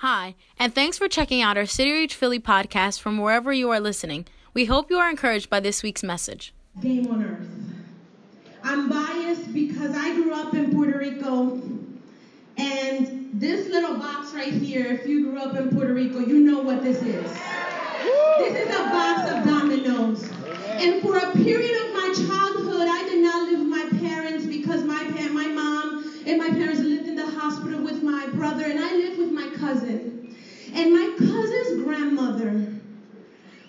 Hi, and thanks for checking out our City Reach Philly podcast from wherever you are listening. We hope you are encouraged by this week's message. Game on Earth. I'm biased because I grew up in Puerto Rico, and this little box right here, if you grew up in Puerto Rico, you know what this is. This is a box of dominoes. And for a period of my childhood, I did not live with my parents because my pa- my mom and my parents lived in the hospital with my brother, and I lived with my cousin. And my cousin's grandmother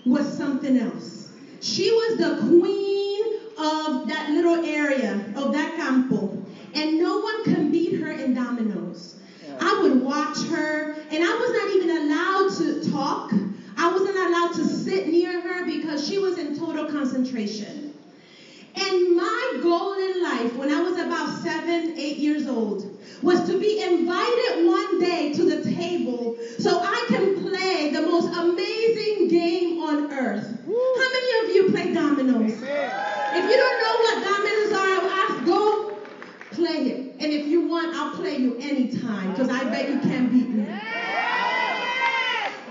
was something else. She was the queen of that little area, of that campo. And no one can beat her in dominoes. I would watch her, and I was not even allowed to talk. I wasn't allowed to sit near her because she was in total concentration. And my goal in life, when I was about seven, eight years old, was to be invited one day to the table so I can play the most amazing game on earth. How many of you play dominoes? If you don't know what dominoes are, I go play it. And if you want, I'll play you anytime because I bet you can't beat me.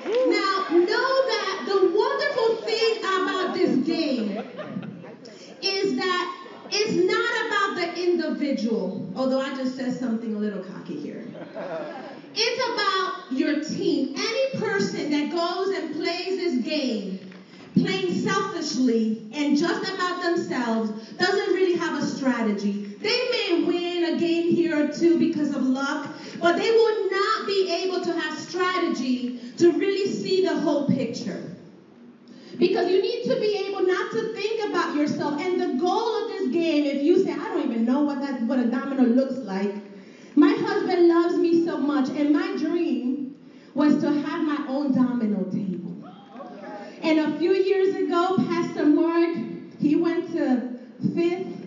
Now, know that the wonderful thing about this game is that it's not about the individual, although I just said something a little cocky here. It's about your team. Any person that goes and plays this game playing selfishly and just about themselves doesn't really have a strategy. They may win a game here or two because of luck, but they will not be able to have strategy to really see the whole picture. Because you need to be able not to think yourself. And the goal of this game, if you say, I don't even know what that what a domino looks like. My husband loves me so much, and my dream was to have my own domino table. And a few years ago, Pastor Mark, he went to Fifth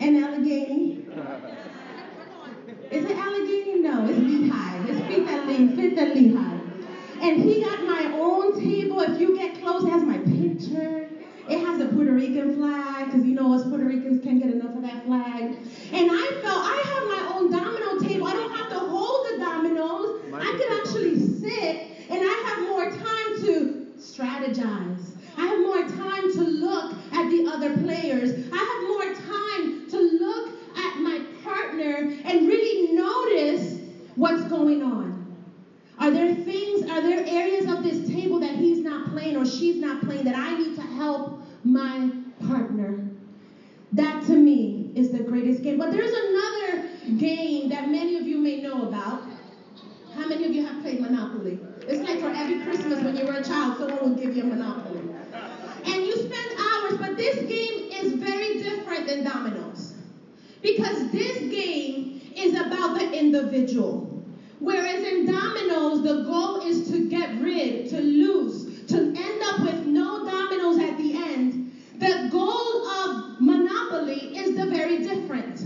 and Allegheny. Is it Allegheny? No, it's Lehigh. It's Fifth and Lehigh. Fifth and Lehigh. And he got my own table. If you get close, it has my picture. It has a Puerto Rican flag, because you know us Puerto Ricans can't get enough of that flag. And I felt I have my own domino table. I don't have to hold the dominoes. I can actually sit and I have more time to strategize. I have more time to look at the other players. I have more time to look at my partner and really notice what's going on. Are there things, are there areas of this table that he's not playing or she's not playing that I need to help my partner? That to me is the greatest game. But there's another game that many of you may know about. How many of you have played Monopoly? It's like for every Christmas when you were a child, someone will give you a Monopoly. And you spend hours, but this game is very different than dominoes. Because this game is about the individual. Whereas in dominoes, the goal is to get rid, to lose, to end up with no dominoes at the end. The goal of Monopoly is the very different.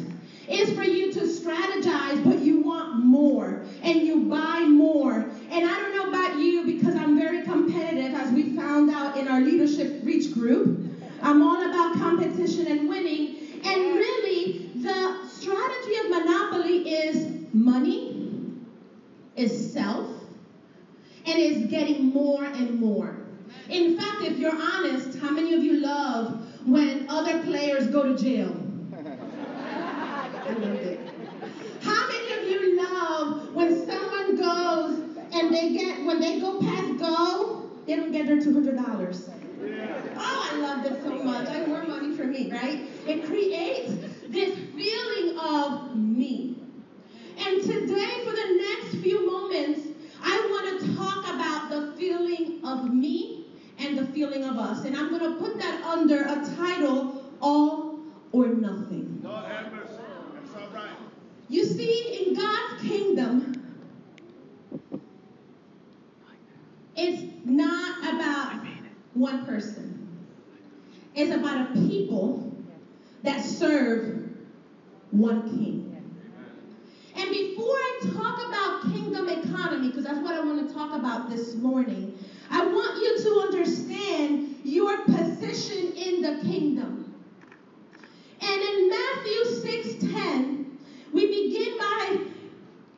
Is for you to strategize, but you want more, and you buy more. And I don't know about you because I'm very competitive, as we found out in our leadership reach group. I'm all about competition and winning. And really, the strategy of Monopoly is money, is self, and is getting more and more. In fact, if you're honest, how many of you love when other players go to jail? I love it. How many of you love when someone goes and they get, when they go past go, they don't get their $200? Oh, I love this so much. I more money for me, right? It creates this feeling of me. And today, for the next few moments, I want to talk about the feeling of me and the feeling of us. And I'm going to put that under a title, All or Nothing. God have mercy. That's all right. You see, in God's kingdom, it's not about one person. It's about a people that serve one king. And before I talk about kingdom economy, because that's what I want to talk about this morning, I want you to understand your position in the kingdom. And in Matthew 6:10, we begin by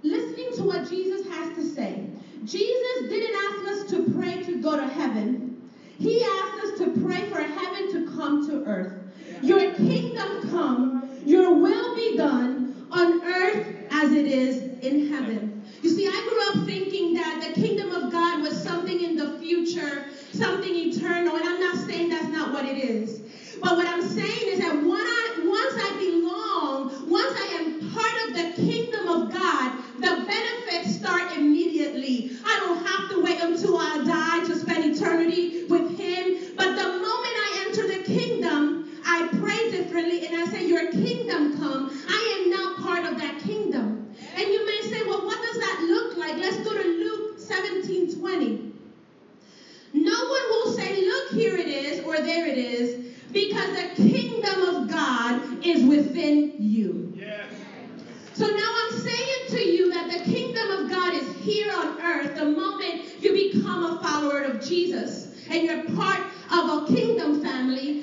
listening to what Jesus has to say. Jesus didn't ask us to pray to go to heaven. He asked us to pray for heaven to come to earth. Your kingdom come, your will be done on earth as it is in heaven. You see, I grew up thinking that the kingdom of God was something in the future, something eternal, and I'm not saying that's not what it is. But what I'm saying is that once I belong, once I am part of the kingdom of God, the benefits start immediately. I don't have to wait until I die to spend eternity with Him. But the moment I enter the kingdom, I pray differently and I say, Your kingdom come. I am now part of that kingdom. And you may say, Well, what does that look like? Let's go to Luke 17 20. No one will say, Look, here it is, or there it is, because the kingdom of God is within you. the moment you become a follower of Jesus and you're part of a kingdom family,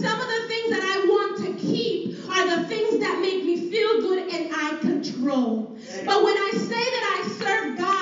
some of the things that I want to keep are the things that make me feel good and I control. But when I say that I serve God,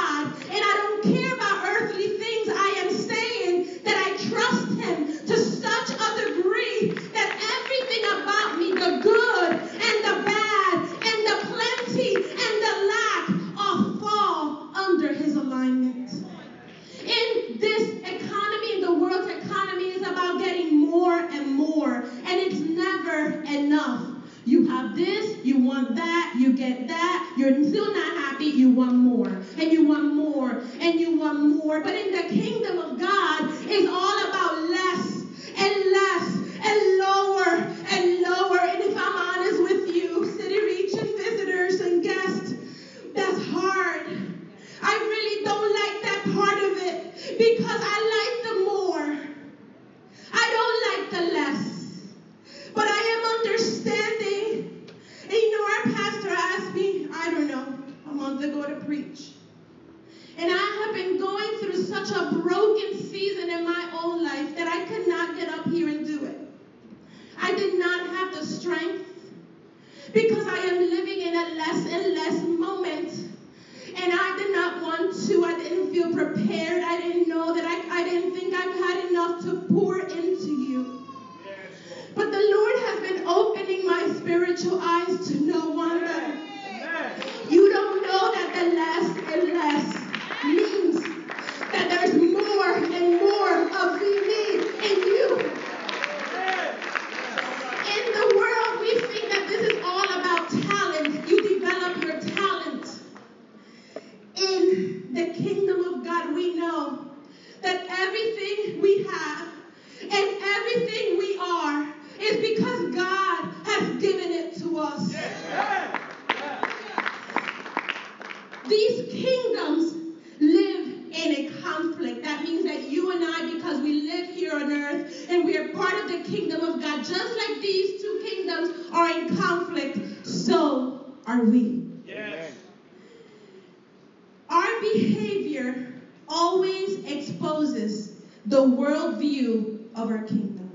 Our behavior always exposes the worldview of our kingdom.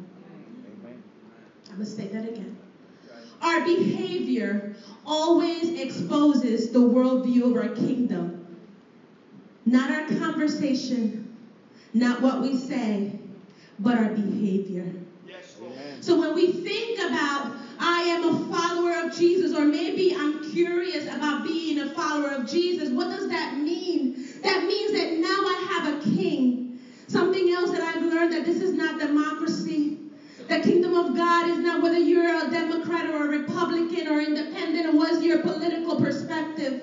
I'm going to say that again. Our behavior always exposes the worldview of our kingdom. Not our conversation, not what we say, but our behavior. Yes. So when we think about, I am a follower of Jesus, or maybe I'm curious about being a follower of Jesus, what does that mean? That means that now I have a king. Something else that I've learned that this is not democracy. The kingdom of God is not whether you're a Democrat or a Republican or independent or what's your political perspective.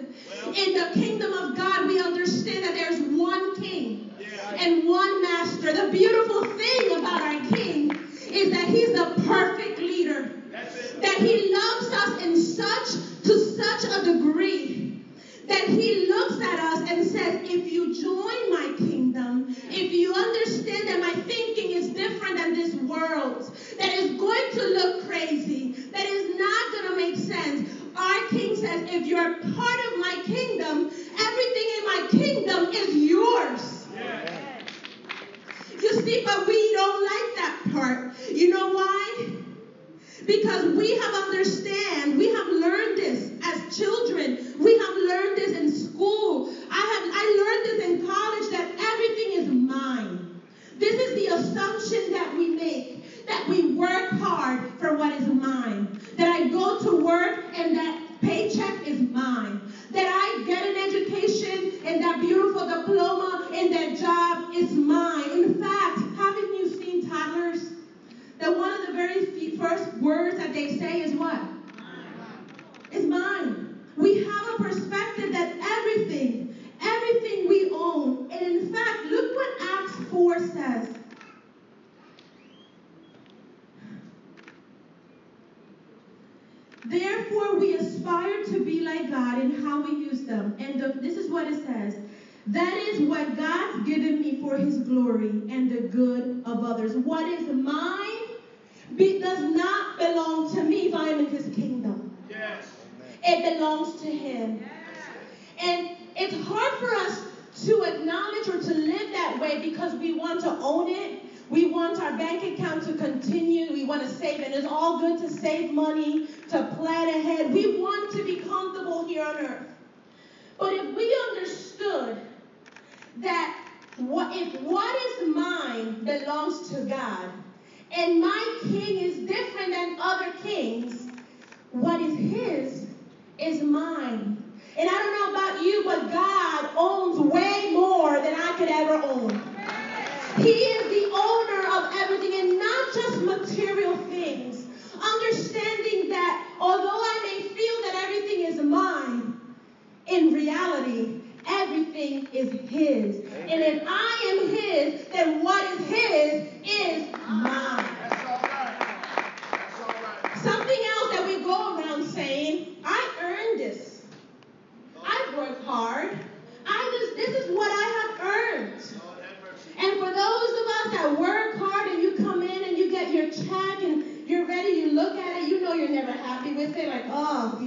In the kingdom of God, we understand that there's one king and one master. The beautiful thing about our king is that he's the perfect leader. That's it. That he loves us in such to such a degree that he looks at us and says, if you join my kingdom, if you understand that my thinking is different than this world, that is going to look crazy, that is not going to make sense. Our king says, if you're part of my kingdom, everything in my kingdom is yours. You see, but we don't like that part. You know why? Because we have understand, we have learned this as children. We have learned this in school. I have I learned this in college that everything is mine. This is the assumption that we make that we work hard for what is mine. That I go to work and that paycheck is mine. That I get an education and that beautiful diploma and that job is mine. In fact, haven't you seen toddlers? That one of the very few first words that they say is what? It's mine. We have a perspective that everything, everything we own, and in fact, look what Acts 4 says. Therefore, we aspire to be like God in how we use them. And the, this is what it says. That is what God's given me for his glory and the good of others. What is mine be, does not belong to me if I am in his kingdom. Yes. It belongs to him. And it's hard for us to acknowledge or to live that way because we want to own it. We want our bank account to continue. We want to save, and it's all good to save money, to plan ahead. We want to be comfortable here on earth. But if we understood that what, if what is mine belongs to God, and my king is different than other kings, what is his is mine. And I don't know about you, but God owns way more than I could ever own. He is the owner of everything and not just material things. Understanding that although I may feel that everything is mine, in reality, everything is His. And if I am His, then what is His is mine. Something else that we go around saying, I earned this. I worked hard. I just, this is what I have earned. And for those of us that work hard and you come in and you get your check and you're ready, you look at it, you know you're never happy with it, like, oh,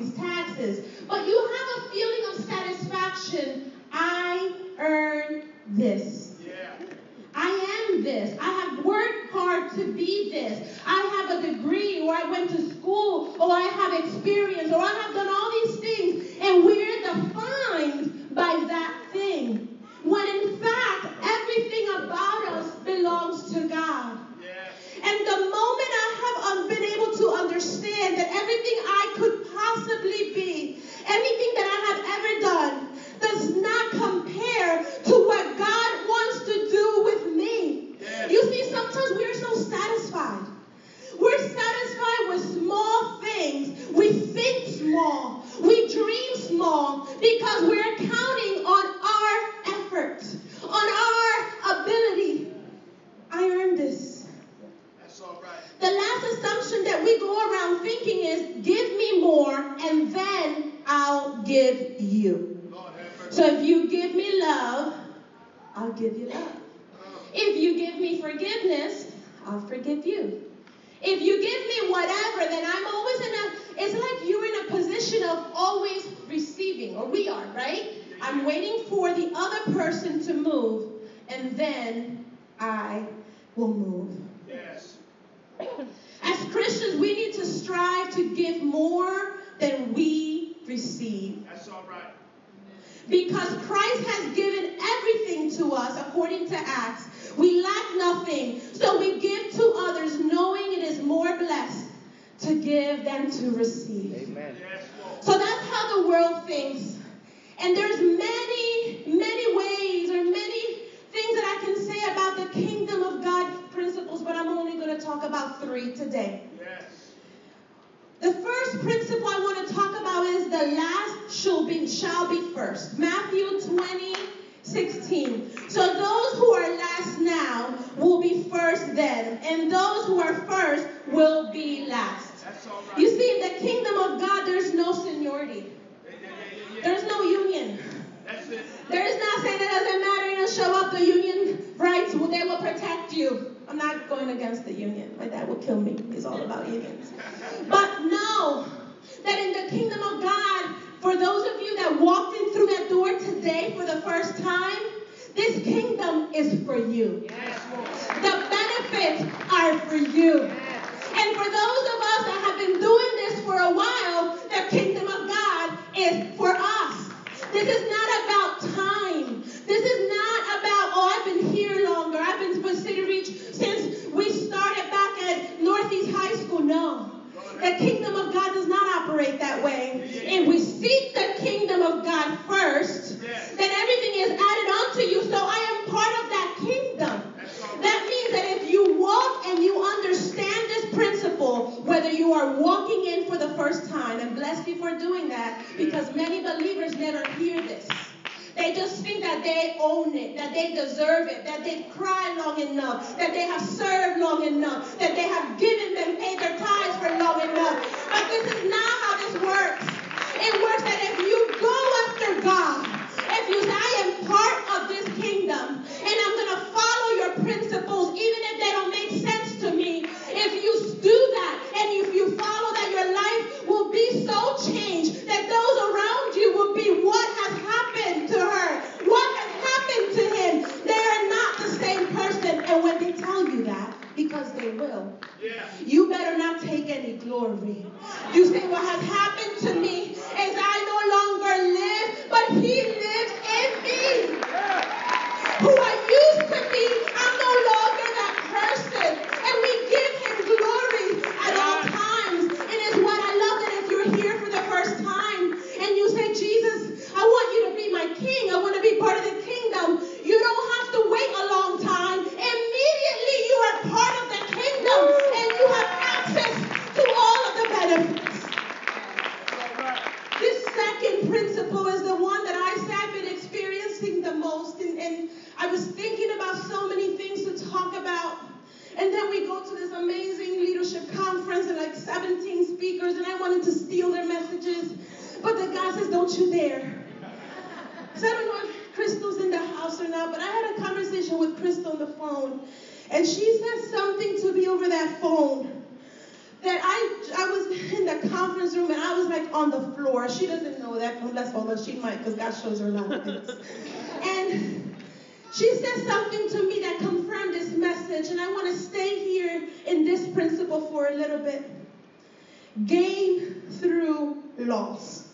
I'll give you love. If you give me forgiveness, I'll forgive you. If you give me whatever, then I'm always in a, it's like you're in a position of always receiving, or we are, right? I'm waiting for the other person to move, and then I will move. Yes. As Christians, we need to strive to give more than we receive. That's all right. Because Christ has given everything to us according to Acts. We lack nothing. So we give to others knowing it is more blessed to give than to receive. Amen. Yes, So that's how the world thinks. And there's many, many ways or many things that I can say about the kingdom of God principles, but I'm only going to talk about three today. Yes. The first principle I want to talk about is the last shall be shall be first. Matthew 20, 16. So those who are last now will be first then, and those who are first will be last. That's all right. You see, in the kingdom of God, there's no seniority. Yeah, yeah, yeah, yeah. There's no union. That's it. There is not saying it doesn't matter, you know, show up, the union rights, well, they will protect you. I'm not going against the union. My dad will kill me. It's all about unions. But know that in the kingdom of God, for those of you that walked in through that door today for the first time, this kingdom is for you. Yes, The benefits are for you. And for those conference and like 17 speakers, and I wanted to steal their messages. But the guy says, Don't you dare. So I don't know if Crystal's in the house or not, but I had a conversation with Crystal on the phone. And she said something to me over that phone that I, I was in the conference room, and I was like on the floor. She doesn't know that, unless although she might, because God shows her a lot of things. and she said something to me that confirmed this message, and I want to stay here in this principle for a little bit. Gain through loss.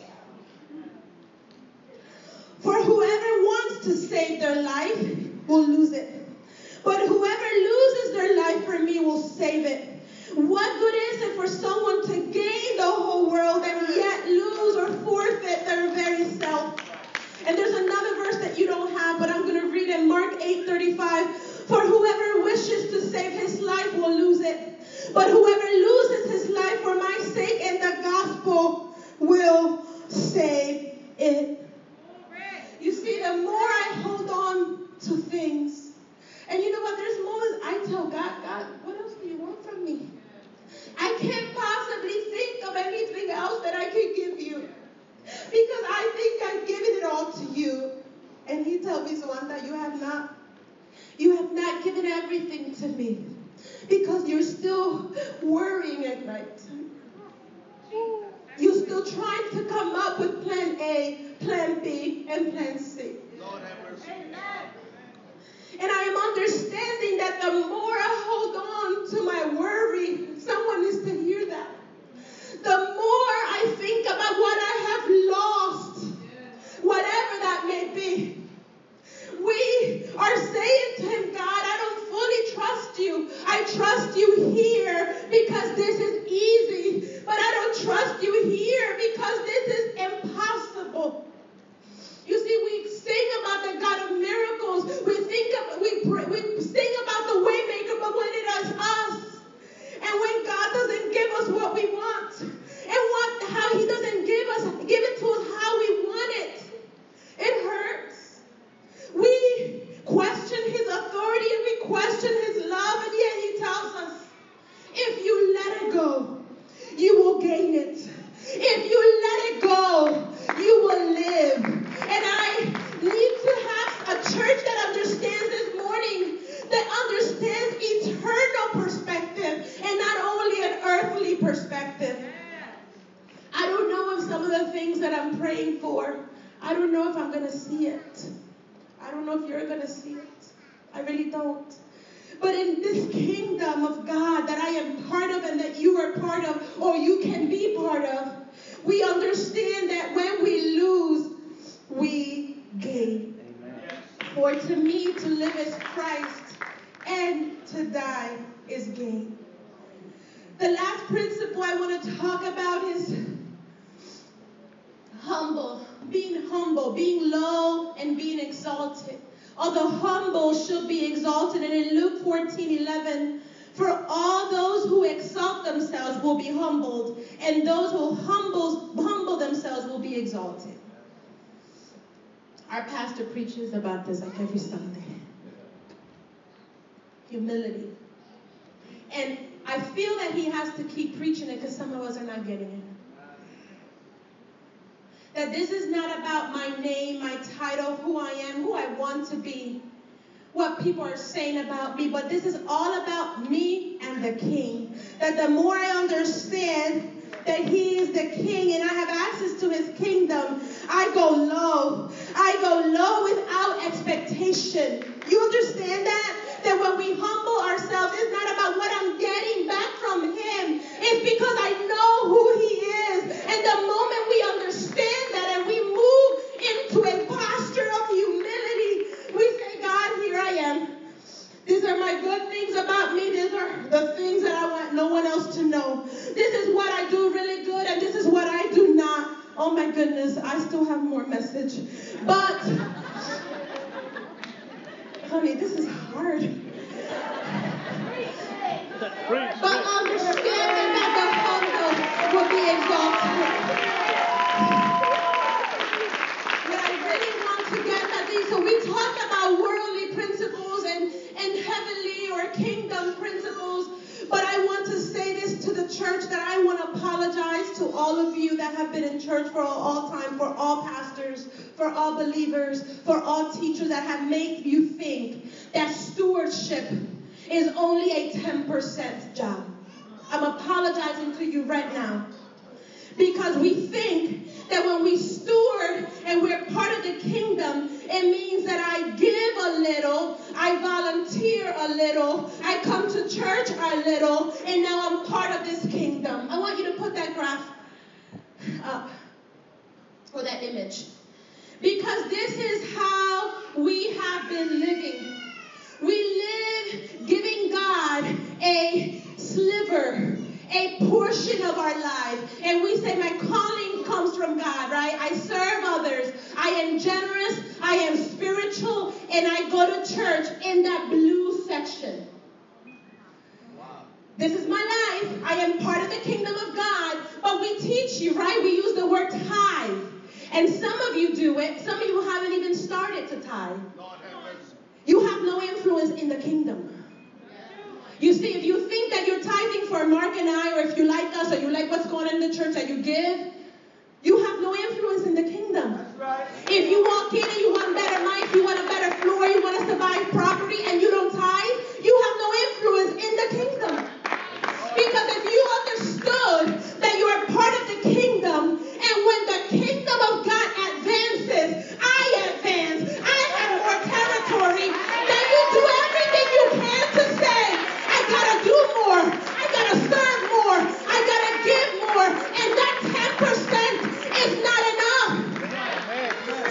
For whoever wants to save their life will lose it. But whoever loses their life for me will save it. What good is it for someone to gain the whole world and yet lose or forfeit their very self? And there's another verse that you don't have, but I'm going to read it Mark 8:35. For whoever wishes to save his life will lose it. But whoever loses his life for my sake and the gospel will save it. You see, the more I hold on humbled, and those who humble, humble themselves will be exalted. Our pastor preaches about this like every Sunday. Humility. And I feel that he has to keep preaching it because some of us are not getting it. That this is not about my name, my title, who I am, who I want to be, what people are saying about me, but this is all about me and the King. That the more I understand that He is the King and I have access to His kingdom, I go low. I go low without expectation. You understand that? That when we humble ourselves, it's not about what I'm getting back from Him. It's because I know who He is. And the moment we understand that and we move into a posture of humility, we say, God, here I am. These are my good things about me. These are the things that I want no one else to know. This is what I do really good, and this is what I do not. Oh my goodness, I still have more message. But, honey, this is hard. But that I want to apologize to all of you that have been in church for all time, for all pastors, for all believers, for all teachers that have made you think that stewardship is only a 10% job. I'm apologizing to you right now. because we think that when we steward and we're part of the kingdom, it means that I give a little, I volunteer a little, I come to church a little, and now I'm part of this kingdom. I want you to put that graph up or that image. Because this is how we have been living. We live giving God a sliver, a portion of our life. And we say, My calling comes from God, right? I serve others. I am generous. I am spiritual. And I go to church in that blue section. This is my life. I am part of the kingdom of God. But we teach you, right? We use the word tithe. And some of you do it. Some of you haven't even started to tithe. You have no influence in the kingdom. You see, if you think that you're tithing for Mark and I, or if you like us, or you like what's going on in the church that you give, you have no influence in the kingdom. Right. If you walk in and you want better life, you want a better floor, you want to survive property, and you don't tithe, you have no influence in the kingdom. Because if you understood that you are part of the kingdom, and when the kingdom of God advances, I advance, I have more territory, then you do everything you can to say, I gotta do more, I gotta serve more, I gotta give more, and that 10% is not enough.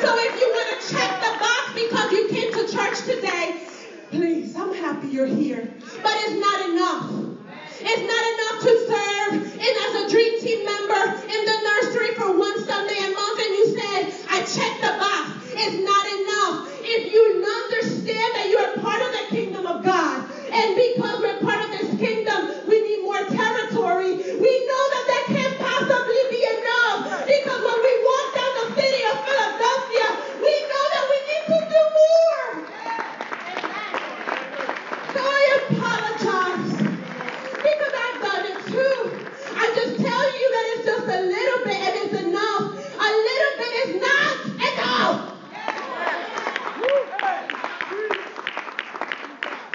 So if you want to check the box because you came to church today, please, I'm happy you're here. But it's not enough. It's not enough to serve and as a dream team member in the nursery for one Sunday a month and you said, I checked the box. It's not enough. If you understand that you are part of the kingdom of God, and because we're part of this kingdom, we need more territory. We know that that can't possibly be enough because when we walk down the city of Philadelphia, we know that we need to do more. So I apologize because I've done it too. I just tell you that it's just a little bit and it's enough. A little bit is not enough.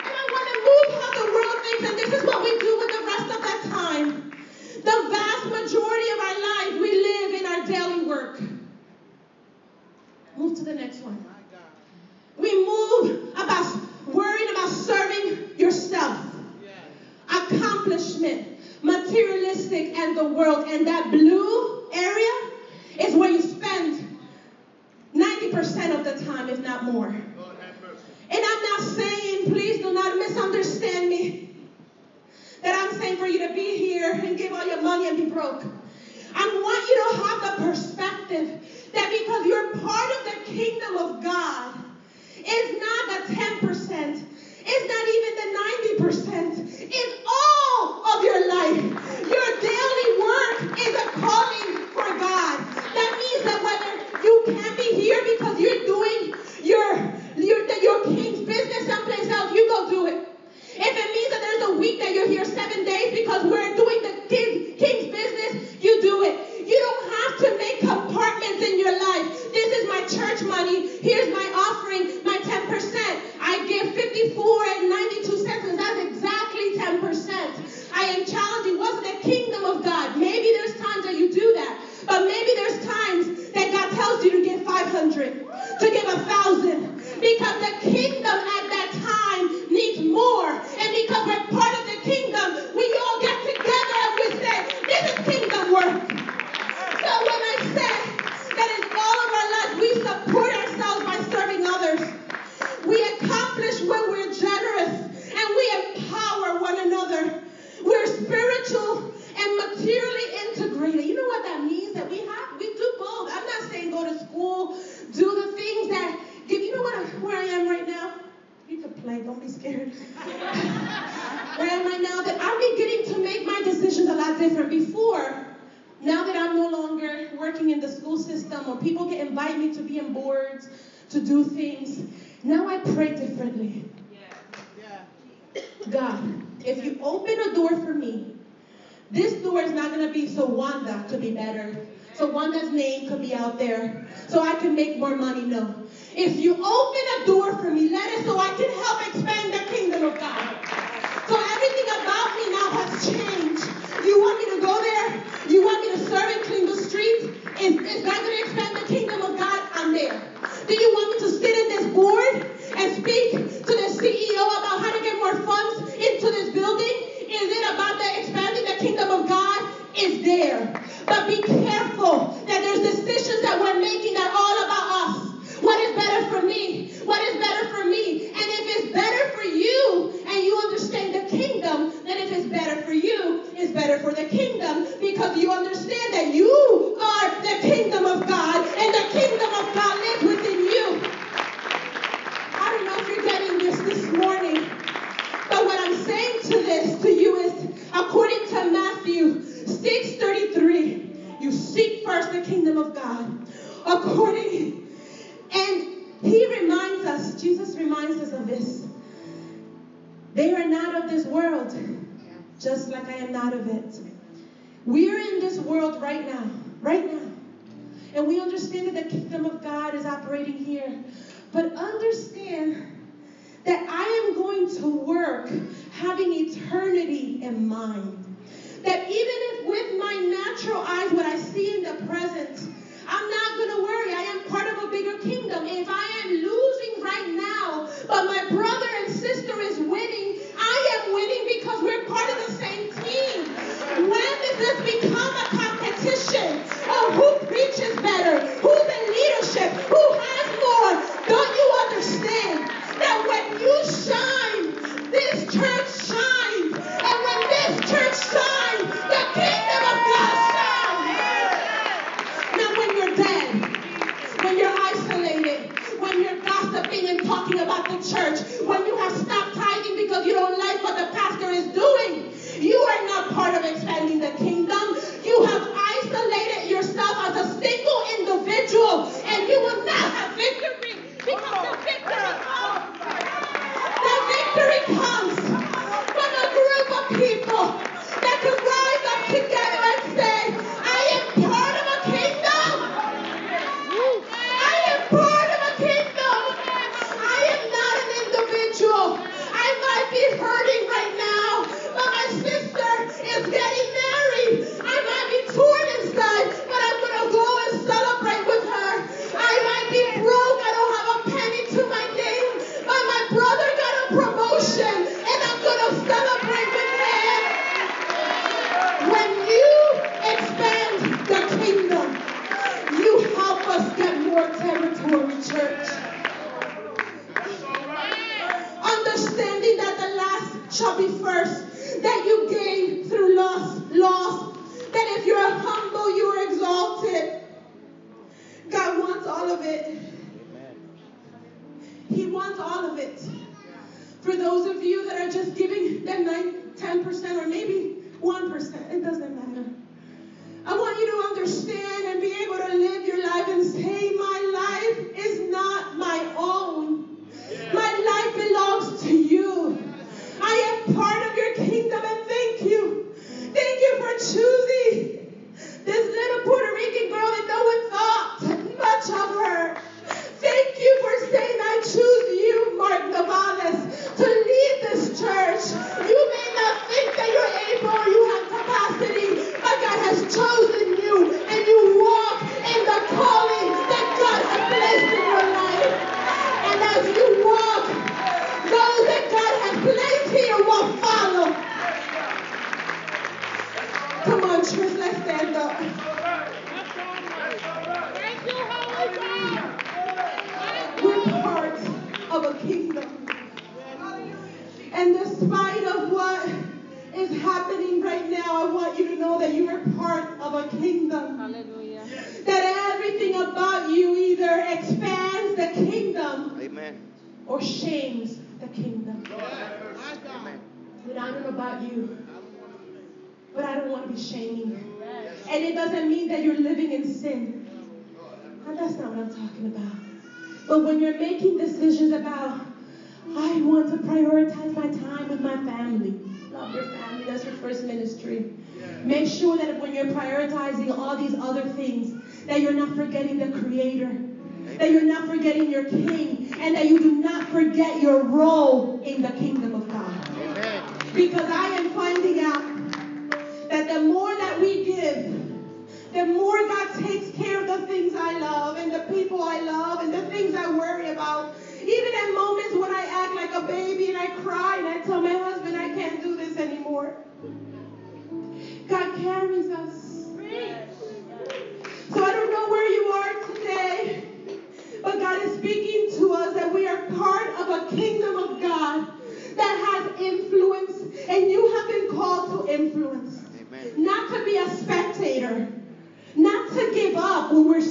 And I want to move how the world thinks, and this is what we do with the rest of that time. The vast majority of our life, we live in our daily work. Move to the next one. We move about worrying about serving yourself, accomplishment, materialistic, and the world. And that blue area is where you spend 90% of the time, if not more. Lord have mercy. And I'm not saying, please do not misunderstand me, that I'm saying for you to be here and give all your I want you to have the perspective that because you're part of the kingdom of God, it's not the 10%, it's not even the 90%, it's all of your life. Your daily work is a calling for God. That means that whether you can be here because you're doing your, your, your king's business someplace else, you go do it. If it means that there's a week that you're here seven days because we're doing the king, king's business, you do it. You don't have to make compartments in your life. This is my church money. Here's my offering, my 10%. I give 54 and 92 cents, and that's exactly 10%. I am challenging what's the kingdom of God. Maybe there's times that you do that, but maybe there's times that God tells you to give 500, to give a thousand, because the kingdom at that time needs more. And because we're part of the kingdom, we all get together and we say, this is kingdom work. So when I say that in all of our lives we support ourselves by serving others, we accomplish when we're generous and we empower one another. We're spiritual and materially integrated. You know what that means? That we have, we do both. I'm not saying go to school, do the things that give. You know what? I, where I am right now. You can play. Don't be scared. where I am right now, that I'm beginning to make my decisions a lot different. Before, now that I'm no longer working in the school system or people get invite me to be in boards to do things, now I pray differently. God, if you open a door for me, this door is not going to be so Wanda could be better. So Wanda's name could be out there. So I can make more money. No. If you open a door for me, let it so I can help expand the kingdom of God. So everything about me now has changed. You want me to go there? You want me to serve and clean is if going to expand the kingdom of God, I'm there. Do you want me to sit in this board and speak to the CEO about how to get more funds into this building? Is it about the expanding the kingdom of God? Is there. But be careful that there's decisions that we're making that are all about us. What is better for me? What is better for me? of a kingdom. Hallelujah. That everything about you either expands the kingdom Amen. or shames the kingdom. Amen. But I don't know about you. But I don't want to be shaming. And it doesn't mean that you're living in sin. And that's not what I'm talking about. But when you're making decisions about, I want to prioritize my time with my family. Love your family. That's your first ministry. Make sure that when you're prioritizing all these other things, that you're not forgetting the Creator, that you're not forgetting your King, and that you do not forget your role in the kingdom of God. Amen. Because I am finding out that the more that we give, the more God takes care of the things I love and the people I love and the things I worry about. Even at moments when I act like not to be a spectator, not to give up when we're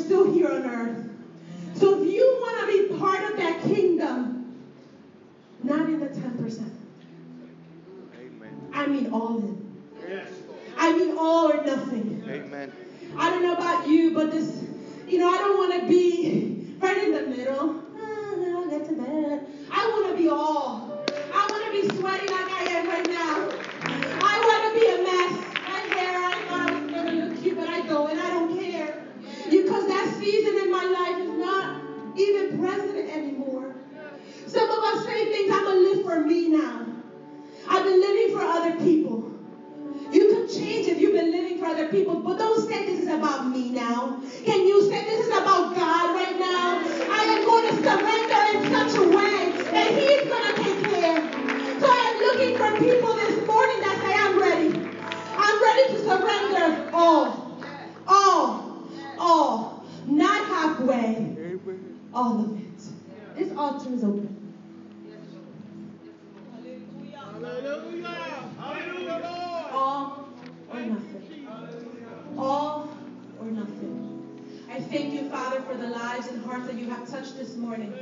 this morning.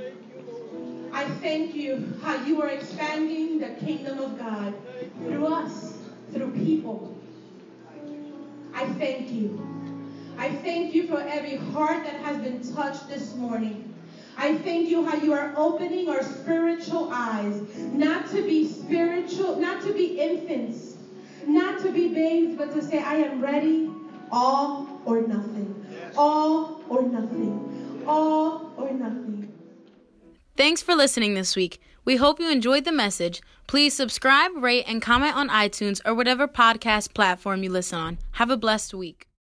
I thank you how you are expanding the kingdom of God through us, through people. I thank you. I thank you for every heart that has been touched this morning. I thank you how you are opening our spiritual eyes, not to be spiritual, not to be infants, not to be babes, but to say, I am ready, all or nothing. Yes. All or nothing all or nothing. Thanks for listening this week. We hope you enjoyed the message. Please subscribe, rate, and comment on iTunes or whatever podcast platform you listen on. Have a blessed week.